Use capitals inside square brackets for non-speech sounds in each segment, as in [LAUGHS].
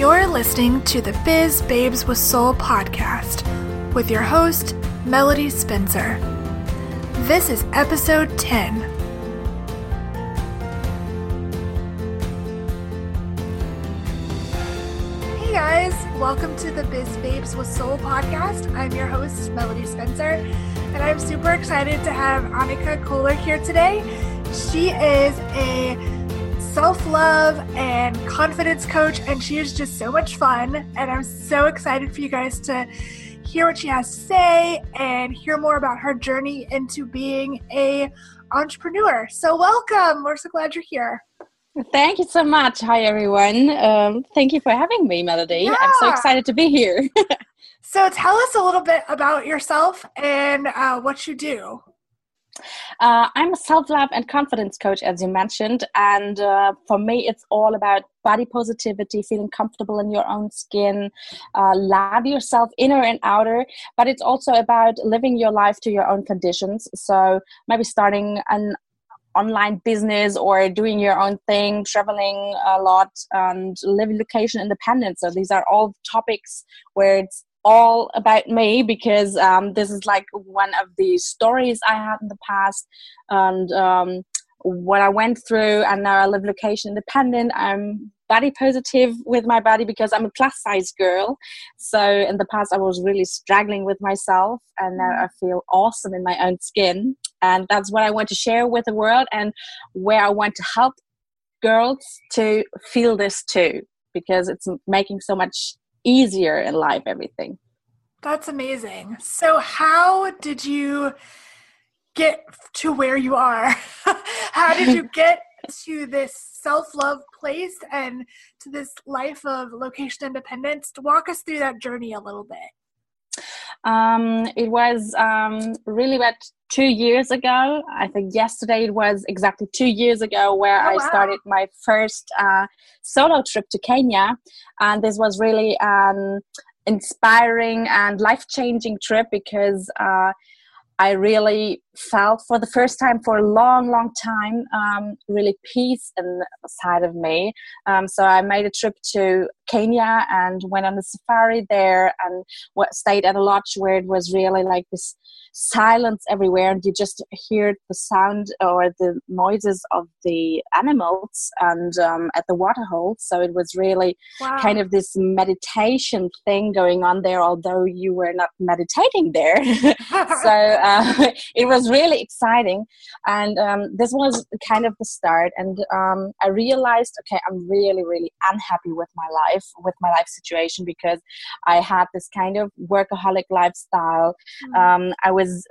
You're listening to the Biz Babes with Soul podcast with your host, Melody Spencer. This is episode 10. Hey guys, welcome to the Biz Babes with Soul podcast. I'm your host, Melody Spencer, and I'm super excited to have Annika Kohler here today. She is a self love and confidence coach, and she is just so much fun. And I'm so excited for you guys to hear what she has to say and hear more about her journey into being a entrepreneur. So welcome. We're so glad you're here. Thank you so much. Hi, everyone. Um, thank you for having me, Melody. Yeah. I'm so excited to be here. [LAUGHS] so, tell us a little bit about yourself and uh, what you do. Uh, I'm a self love and confidence coach, as you mentioned. And uh, for me, it's all about body positivity, feeling comfortable in your own skin, uh, love yourself inner and outer. But it's also about living your life to your own conditions. So maybe starting an online business or doing your own thing, traveling a lot, and living location independent. So these are all topics where it's all about me because um, this is like one of the stories I had in the past and um, what I went through. And now I live location independent. I'm body positive with my body because I'm a plus size girl. So in the past, I was really struggling with myself, and now I feel awesome in my own skin. And that's what I want to share with the world and where I want to help girls to feel this too because it's making so much easier in life everything. That's amazing. So how did you get to where you are? [LAUGHS] How did you get to this self-love place and to this life of location independence? To walk us through that journey a little bit. Um, it was um, really about two years ago. I think yesterday it was exactly two years ago where oh, I wow. started my first uh, solo trip to Kenya. And this was really an inspiring and life changing trip because uh, I really felt for the first time for a long, long time um, really peace inside of me. Um, so I made a trip to Kenya and went on a safari there and stayed at a lodge where it was really like this silence everywhere and you just hear the sound or the noises of the animals and um, at the water hole. So it was really wow. kind of this meditation thing going on there although you were not meditating there. [LAUGHS] So uh, [LAUGHS] it was really exciting. And um, this was kind of the start and um, i realized okay i'm really really unhappy with my life with my life situation because i had this kind of workaholic lifestyle mm. i was was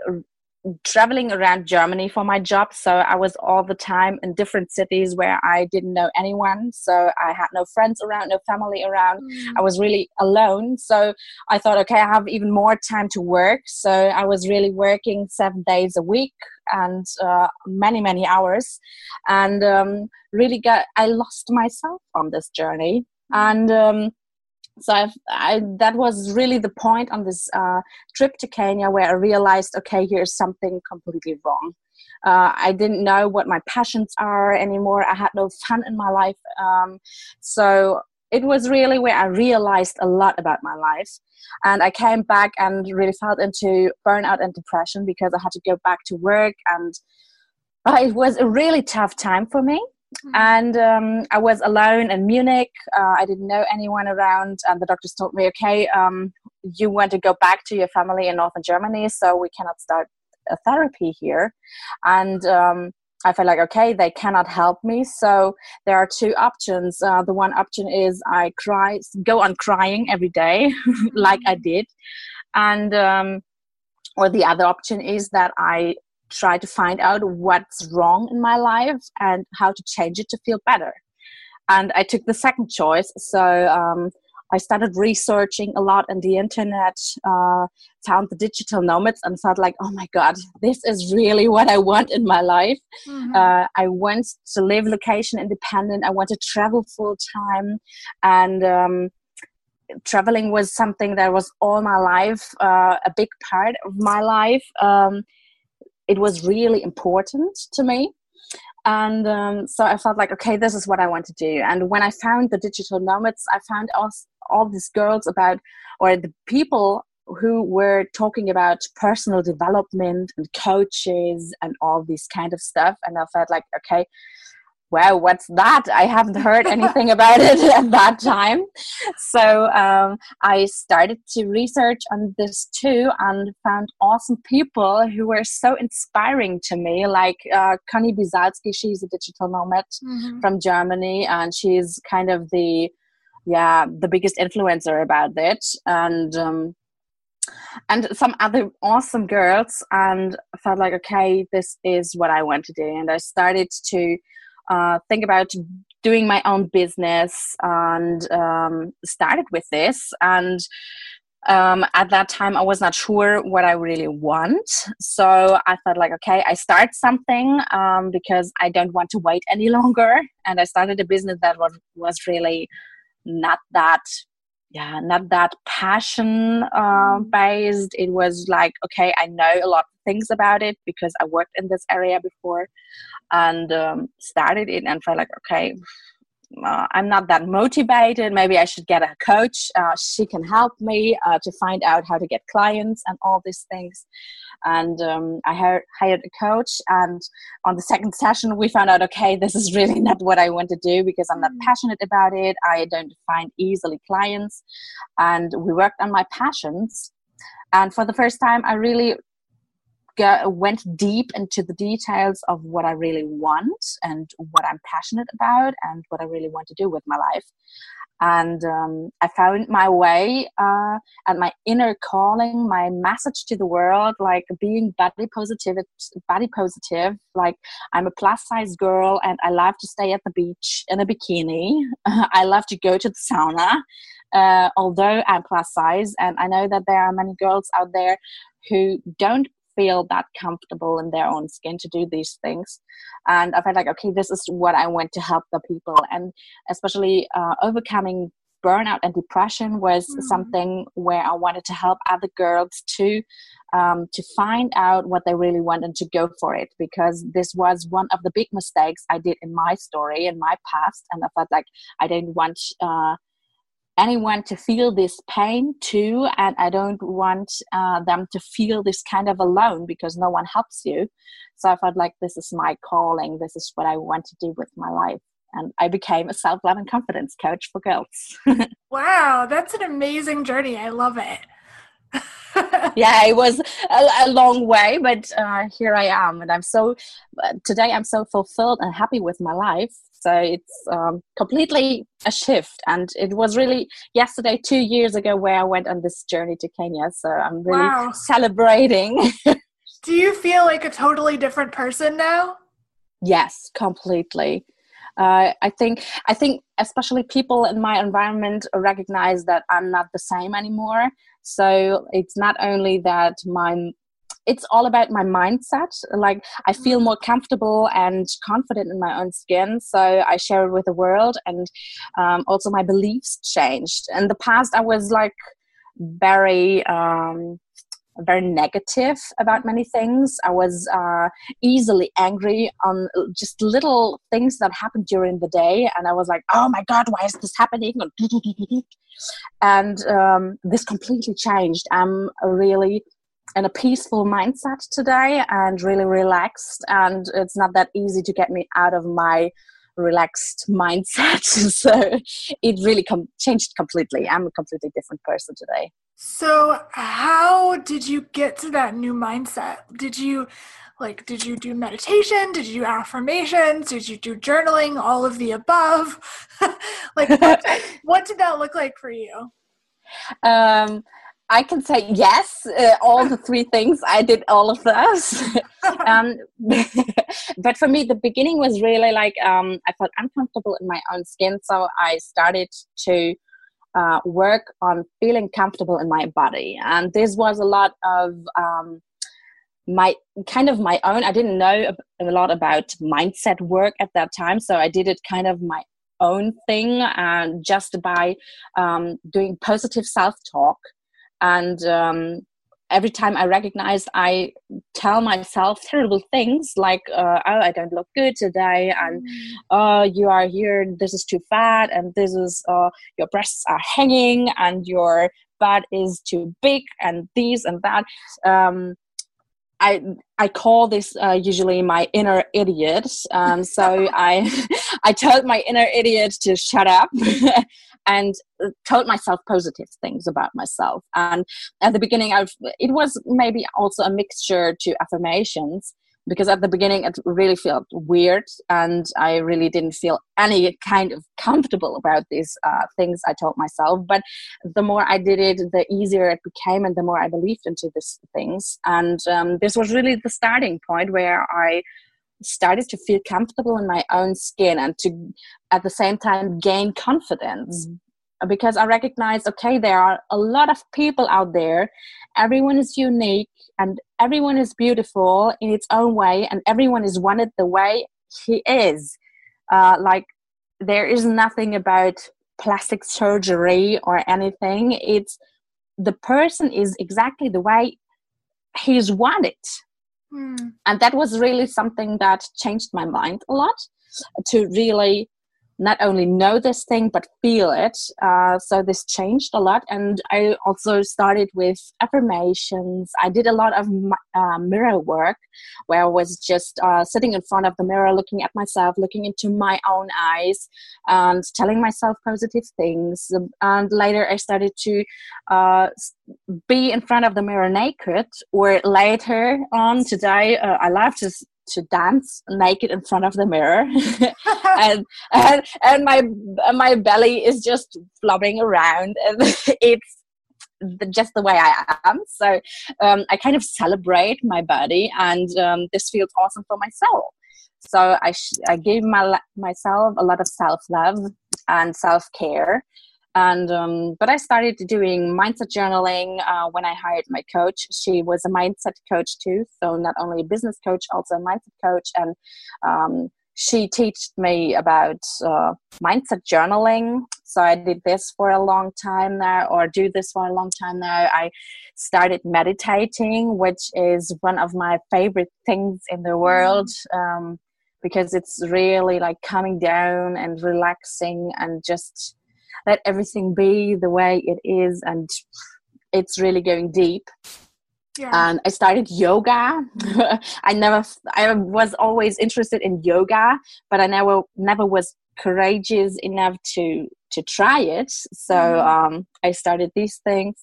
traveling around Germany for my job. So I was all the time in different cities where I didn't know anyone. So I had no friends around, no family around. Mm. I was really alone. So I thought, okay, I have even more time to work. So I was really working seven days a week and uh, many, many hours. And um, really got, I lost myself on this journey. And um, so I've, I, that was really the point on this uh, trip to Kenya where I realized, okay, here's something completely wrong. Uh, I didn't know what my passions are anymore. I had no fun in my life. Um, so it was really where I realized a lot about my life. And I came back and really felt into burnout and depression because I had to go back to work. And uh, it was a really tough time for me. Mm-hmm. And um, I was alone in Munich. Uh, I didn't know anyone around. And the doctors told me, okay, um, you want to go back to your family in northern Germany, so we cannot start a therapy here. And um, I felt like, okay, they cannot help me. So there are two options. Uh, the one option is I cry, go on crying every day, [LAUGHS] like I mm-hmm. did. And, um, or the other option is that I try to find out what's wrong in my life and how to change it to feel better. And I took the second choice. So um, I started researching a lot on the internet, uh, found the digital nomads, and felt like, oh my God, this is really what I want in my life. Mm-hmm. Uh, I want to live location independent. I want to travel full time. And um, traveling was something that was all my life, uh, a big part of my life. Um, it was really important to me. And um, so i felt like okay this is what i want to do. And when i found the digital nomads i found all, all these girls about or the people who were talking about personal development and coaches and all this kind of stuff. And i felt like okay wow what's that? I haven't heard anything about it [LAUGHS] at that time. So um, i started to research on this too and found awesome people who were so inspiring to me like uh, Conni Biesalski she's a digital nomad mm-hmm. from germany and she's kind of the yeah the biggest influencer about it. And um, and some other awesome girls and I felt like okay this is what i want to do. And i started to uh, think about doing my own business and um, started with this. And um, at that time i was not sure what i really want. So i thought like okay i start something um, because i don't want to wait any [LAUGHS] longer. And i started a business that was was really not that yeah not that passion uh, based. It was like okay i know a lot of things about it because i worked in this area before and um, started it and felt like okay uh, I'm not that motivated. Maybe I should get a coach. Uh, she can help me uh, to find out how to get clients and all these things. And um, I hired, hired a coach. And on the second session, we found out okay, this is really [LAUGHS] not what I want to do because I'm not mm. passionate about it. I don't find easily clients. And we worked on my passions. And for the first time, I really go, went deep into the details of what I really want and what I'm passionate about and what I really want to do with my life. And um, I found my way uh, and my inner calling, my message to the world, like being body positive, body positive. Like I'm a plus size girl and I love to stay at the beach in a bikini. [LAUGHS] I love to go to the sauna. Uh, although I'm plus size, and I know that there are many girls out there who don't feel that comfortable in their own skin to do these things. And i felt like okay this is what i want to help the people. And especially uh, overcoming burnout and depression was mm-hmm. something where i wanted to help other girls to um, to find out what they really want and to go for it. Because this was one of the big mistakes i did in my story in my past. And i felt like i didn't want uh, anyone to feel this pain too and i don't want uh, them to feel this kind of alone because no one helps you. So i felt like this is my calling this is what i want to do with my life. And i became a self-love and confidence coach for girls. [LAUGHS] Wow that's an amazing journey. I love it. [LAUGHS] Yeah it was a, a long way but uh, here i am and i'm so uh, today i'm so fulfilled and happy with my life so it's um, completely a shift. And it was really yesterday, two years ago, where I went on this journey to Kenya. So I'm really wow. celebrating. [LAUGHS] Do you feel like a totally different person now? Yes, completely. Uh, I think I think especially people in my environment recognize that I'm not the same anymore. So it's not only that my it's all about my mindset. Like I feel more comfortable and confident in my own skin, so I share it with the world, and um, also my beliefs changed. In the past, I was like very. Um, very negative about many things. I was uh, easily angry on just little things that happened during the day, and I was like, "Oh my god, why is this happening?" And um, this completely changed. I'm really in a peaceful mindset today and really relaxed. And it's not that easy to get me out of my relaxed [LAUGHS] mindset. [LAUGHS] So it really com- changed completely. I'm a completely different person today. So how did you get to that new mindset? Did you like did you do meditation? Did you do affirmations? Did you do journaling? All of the above? [LAUGHS] Like what, what did that look like for you? Um I can say yes, uh, all the three things. I did all of those. [LAUGHS] um, [LAUGHS] but for me, the beginning was really like um, I felt uncomfortable in my own skin. So I started to uh, work on feeling comfortable in my body. And this was a lot of um, my kind of my own. I didn't know a lot about mindset work at that time. So I did it kind of my own thing and just by um, doing positive self talk and um, every time I recognize, I tell myself terrible things like, uh, "Oh, I don't look good today," and mm. "Oh, you are here. This is too fat, and this is uh, your breasts are hanging, and your butt is too big, and these and that." Um, I I call this uh, usually my inner idiot. Um, so [LAUGHS] I I told my inner idiot to shut up [LAUGHS] and told myself positive things about myself. And at the beginning, I it was maybe also a mixture to affirmations because at the beginning it really felt weird and i really didn't feel any kind of comfortable about these uh, things i told myself. But the more i did it the easier it became and the more i believed into these things. And um, this was really the starting point where i started to feel comfortable in my own skin and to at the same time gain confidence because I recognize okay, there are a lot of people out there. Everyone is unique and everyone is beautiful in its own way, and everyone is wanted the way he is. Uh, like, there is nothing about plastic surgery or anything. It's the person is exactly the way he's wanted. Mm. And that was really something that changed my mind a lot to really not only know this thing but feel it. Uh, so this changed a lot. And i also started with affirmations. I did a lot of uh, mirror work where i was just uh, sitting in front of the mirror looking at myself looking into my own eyes and telling myself positive things. And later i started to uh, be in front of the mirror naked or later on today uh, i love to to dance naked in front of the mirror [LAUGHS] and, and and my my belly is just flopping around and [LAUGHS] it's the, just the way I am. So um, I kind of celebrate my body, and um, this feels awesome for myself. So I sh- I give my myself a lot of self love and self care, and um, but i started doing mindset journaling uh, when i hired my coach. She was a mindset coach too so not only a business coach also a mindset coach. And um, she taught me about uh, mindset journaling. So i did this for a long time now or do this for a long time now. I started meditating which is one of my favorite things in the world um, because it's really like coming down and relaxing and just let everything be the way it is and it's really going deep yeah. and i started yoga [LAUGHS] i never i was always interested in yoga but i never never was courageous enough to to try it so mm. um, i started these things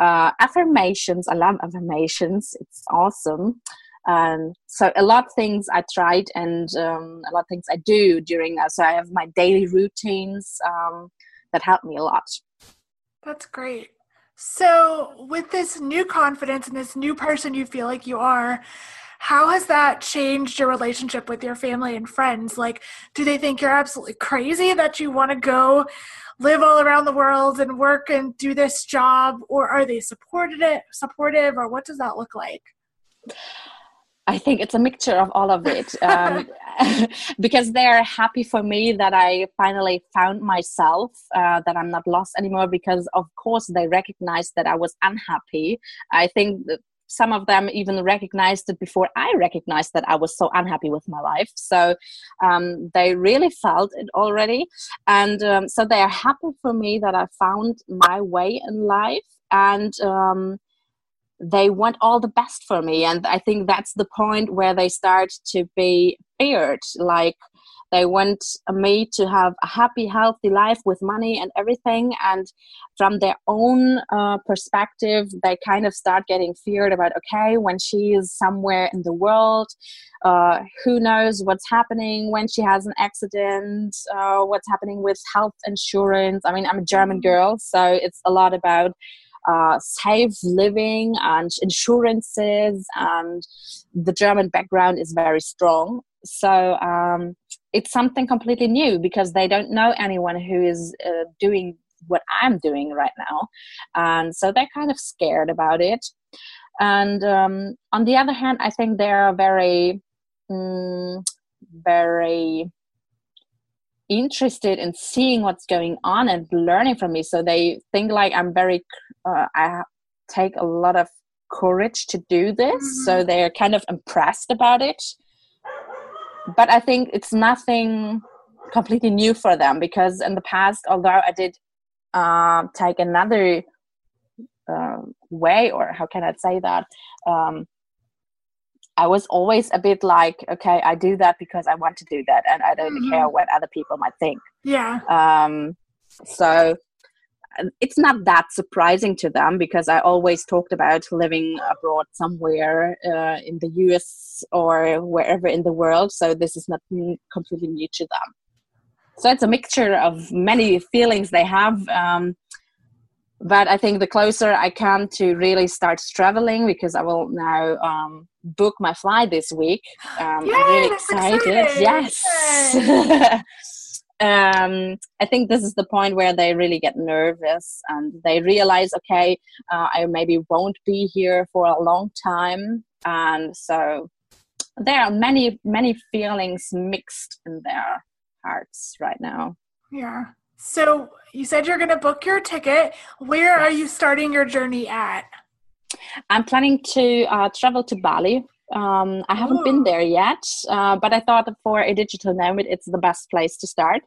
uh, affirmations i love affirmations it's awesome um, so a lot of things I tried and um, a lot of things I do during that. So I have my daily routines. Um, that helped me a lot. That's great. So, with this new confidence and this new person you feel like you are, how has that changed your relationship with your family and friends? Like, do they think you're absolutely crazy that you want to go live all around the world and work and do this job, or are they supported it, supportive, or what does that look like? I think it's a mixture of all of it um, [LAUGHS] [LAUGHS] because they're happy for me that I finally found myself, uh, that I'm not lost anymore. Because, of course, they recognized that I was unhappy. I think some of them even recognized it before I recognized that I was so unhappy with my life. So um, they really felt it already. And um, so they are happy for me that I found my way in life. And um, they want all the best for me. And i think that's the point where they start to be feared. Like they want me to have a happy healthy life with money and everything. And from their own uh, perspective they kind of start getting feared about okay when she is somewhere in the world uh, who knows what's happening when she has an accident uh, what's happening with health insurance. I mean i'm a german girl so it's a lot about uh, safe living and insurances, and the German background is very strong. So um, it's something completely new because they don't know anyone who is uh, doing what I'm doing right now, and so they're kind of scared about it. And um, on the other hand, I think they're very, mm, very interested in seeing what's going on and learning from me so they think like i'm very uh, i take a lot of courage to do this mm-hmm. so they're kind of impressed about it but i think it's nothing completely new for them because in the past although i did uh, take another uh, way or how can i say that um, I was always a bit like, okay, I do that because I want to do that, and I don't mm-hmm. care what other people might think. Yeah. Um, so it's not that surprising to them because I always talked about living abroad somewhere uh, in the US or wherever in the world. So this is not completely new to them. So it's a mixture of many feelings they have. Um, but I think the closer I come to really start traveling, because I will now um, book my flight this week. Um, Yay, I'm really excited. Yes. [LAUGHS] um, I think this is the point where they really get nervous and they realize, okay, uh, I maybe won't be here for a long time, and so there are many, many feelings mixed in their hearts right now. Yeah. So you said you're going to book your ticket. Where yes. are you starting your journey at? I'm planning to uh, travel to Bali. Um, I haven't Ooh. been there yet, uh, but I thought for a digital nomad, it's the best place to start,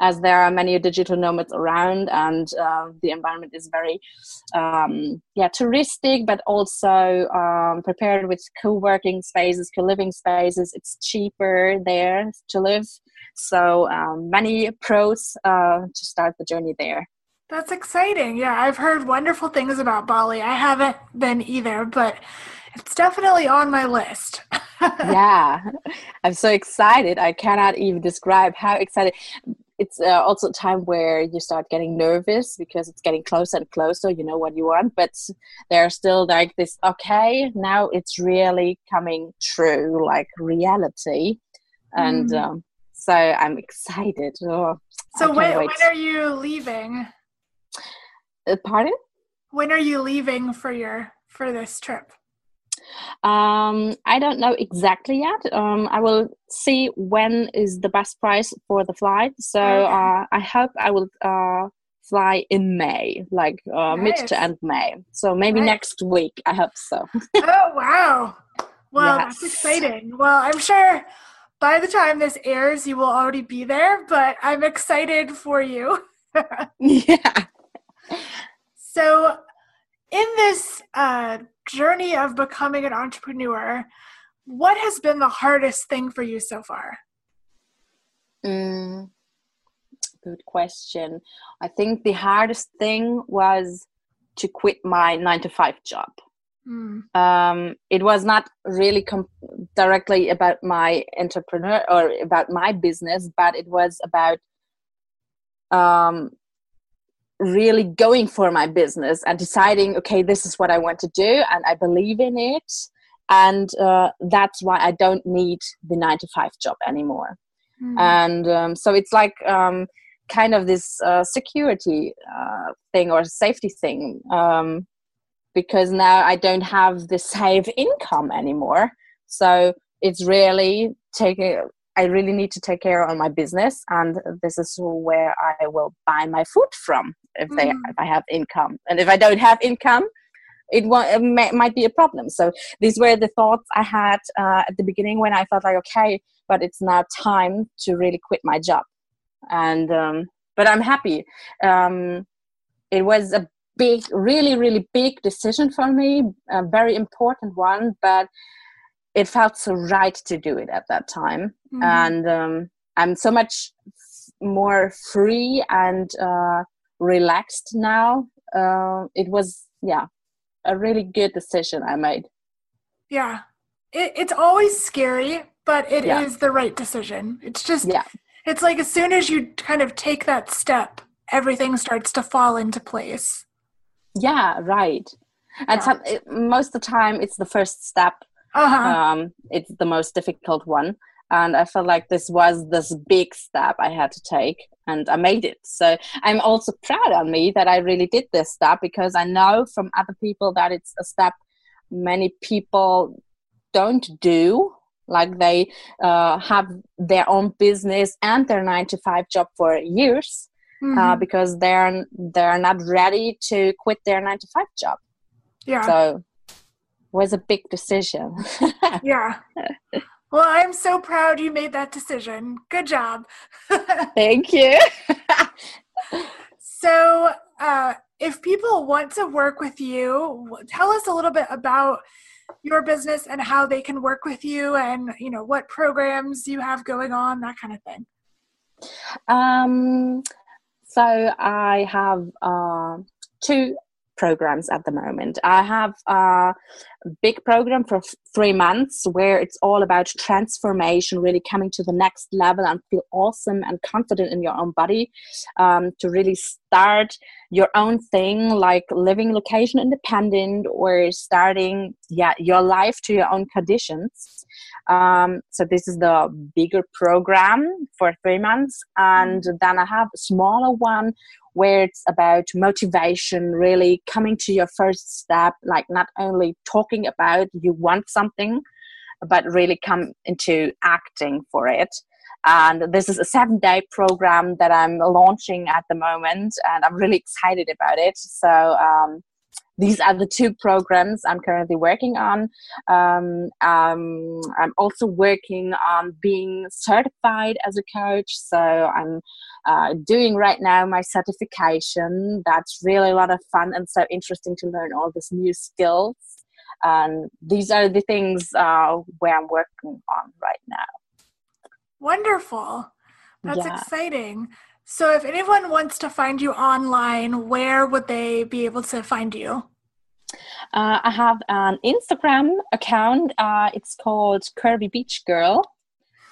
as there are many digital nomads around, and uh, the environment is very, um, yeah, touristic, but also um, prepared with co-working spaces, co-living spaces. It's cheaper there to live so um, many pros uh, to start the journey there. That's exciting. Yeah, I've heard wonderful things about Bali. I haven't been either, but it's definitely on my list. [LAUGHS] yeah, I'm so excited. I cannot even describe how excited. It's uh, also a time where you start getting nervous because it's getting closer and closer. You know what you want, but there's still like this. Okay, now it's really coming true, like reality, and mm. um, so I'm excited. Oh, so when, when are you leaving? Uh, pardon? When are you leaving for your for this trip? Um, I don't know exactly yet. Um, I will see when is the best price for the flight. So okay. uh, I hope I will uh, fly in May, like uh, nice. mid to end May. So maybe nice. next week. I hope so. [LAUGHS] oh wow! Well, yes. that's exciting. Well, I'm sure by the time this airs, you will already be there, but I'm excited for you. [LAUGHS] [LAUGHS] yeah. So, in this uh, journey of becoming an entrepreneur, what has been the hardest thing for you so far? Mm, good question. I think the hardest thing was to quit my nine to five job. Mm. Um, it was not really com- directly about my entrepreneur or about my business, but it was about um, really going for my business and deciding, okay, this is what I want to do, and I believe in it, and uh, that's why I don't need the nine to five job anymore. Mm. And um, so it's like um, kind of this uh, security uh, thing or safety thing um, because now I don't have the safe income anymore. So it's really taking I really need to take care of my business, and this is where I will buy my food from if they mm. if I have income, and if I don't have income, it, it may, might be a problem. So these were the thoughts I had uh, at the beginning when I felt like okay, but it's now time to really quit my job, and um, but I'm happy. Um, it was a big, really, really big decision for me, a very important one, but it felt so right to do it at that time. Mm-hmm. And um, I'm so much more free and uh, relaxed now. Uh, it was, yeah, a really good decision I made. Yeah. It, it's always scary, but it yeah. is the right decision. It's just, yeah. it's like as soon as you kind of take that step, everything starts to fall into place yeah right and yeah. some, it, most of the time it's the first step uh-huh. um, it's the most difficult one and i felt like this was this big step i had to take and i made it so i'm also proud on me that i really did this step because i know from other people that it's a step many people don't do like they uh, have their own business and their nine to five job for years uh, mm-hmm. uh, because they're they're not ready to quit their nine to five job. Yeah. So was a big decision. [LAUGHS] yeah. Well, I'm so proud you made that decision. Good job. [LAUGHS] Thank you. [LAUGHS] so, uh, if people want to work with you, tell us a little bit about your business and how they can work with you and you know what programs you have going on that kind of thing um, so i have uh, two programs at the moment. I have a big program for three months where it's all about transformation, really coming to the next level and feel awesome and confident in your own body um, to really start your own thing, like living location independent or starting yeah your life to your own conditions. Um, so this is the bigger program for three months, and mm. then I have a smaller one where it's about motivation, really coming to your first step, like not only talking about you want something, but really come into acting for it. And this is a seven day program that I'm launching at the moment, and I'm really excited about it. So, um, these are the two programs I'm currently working on. Um, um, I'm also working on being certified as a coach. So I'm uh, doing right now my certification. That's really a lot of fun and so interesting to learn all these new skills. And these are the things uh, where I'm working on right now. Wonderful. That's yeah. exciting. So, if anyone wants to find you online, where would they be able to find you? Uh, I have an Instagram account. Uh, it's called Curvy Beach Girl.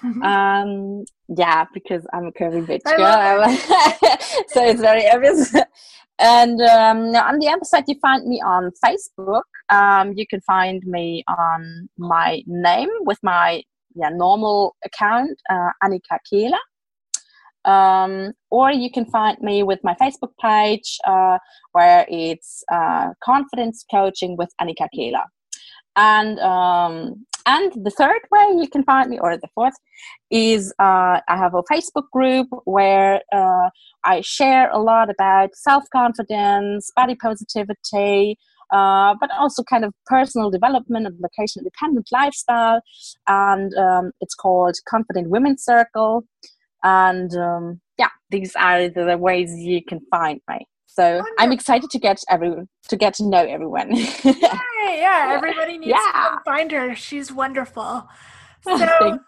Mm-hmm. Um, yeah, because I'm a curvy beach girl. [LAUGHS] so it's very obvious. [LAUGHS] and um, on the other side, you find me on Facebook. Um, you can find me on my name with my yeah normal account, uh, Annika Kehler. Um, or you can find me with my Facebook page uh, where it's uh, Confidence Coaching with Annika Kehler. And um, and the third way you can find me, or the fourth, is uh, I have a Facebook group where uh, I share a lot about self confidence, body positivity, uh, but also kind of personal development and location independent lifestyle. And um, it's called Confident Women Circle and um, yeah these are the ways you can find me. So i'm excited to get everyone to get to know everyone. [LAUGHS] Yeah, yeah. everybody needs yeah. to find her. She's wonderful. [LAUGHS] So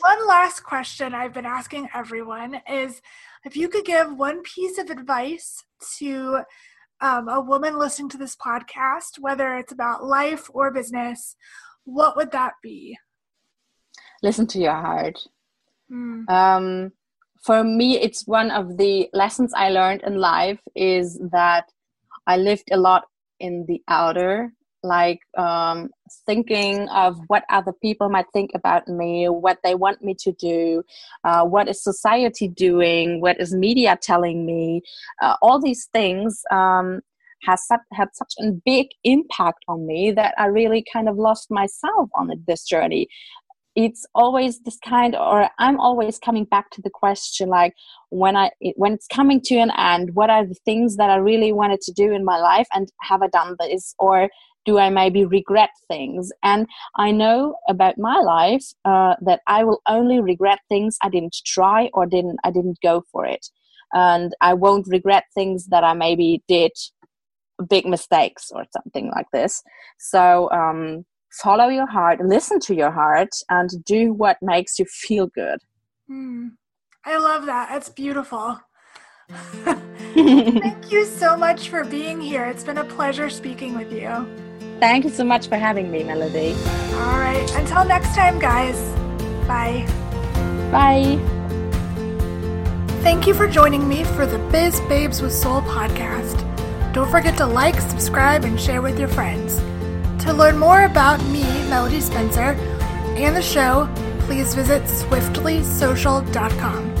one last question i've been asking everyone is if you could give one piece of advice to um, a woman listening to this podcast whether it's about life or business what would that be? Listen to your heart Mm. Um, for me, it's one of the lessons I learned in life is that I lived a lot in the outer, like um, thinking of what other people might think about me, what they want me to do, uh, what is society doing, what is media telling me. Uh, all these things um, has had such a big impact on me that I really kind of lost myself on this journey it's always this kind or i'm always coming back to the question like when i when it's coming to an end what are the things that i really wanted to do in my life and have i done this? Or do i maybe regret things? And i know about my life uh, that i will only regret things i didn't try or didn't i didn't go for it. And i won't regret things that i maybe did big mistakes or something like this. So um follow your heart, listen to your heart, and do what makes you feel good. Mm, I love that. That's beautiful. [LAUGHS] Thank you so much for being here. It's been a pleasure speaking with you. Thank you so much for having me, Melody. All right. Until next time, guys. Bye. Bye. Thank you for joining me for the Biz Babes with Soul podcast. Don't forget to like, subscribe, and share with your friends. To learn more about me, Melody Spencer, and the show, please visit swiftlysocial.com.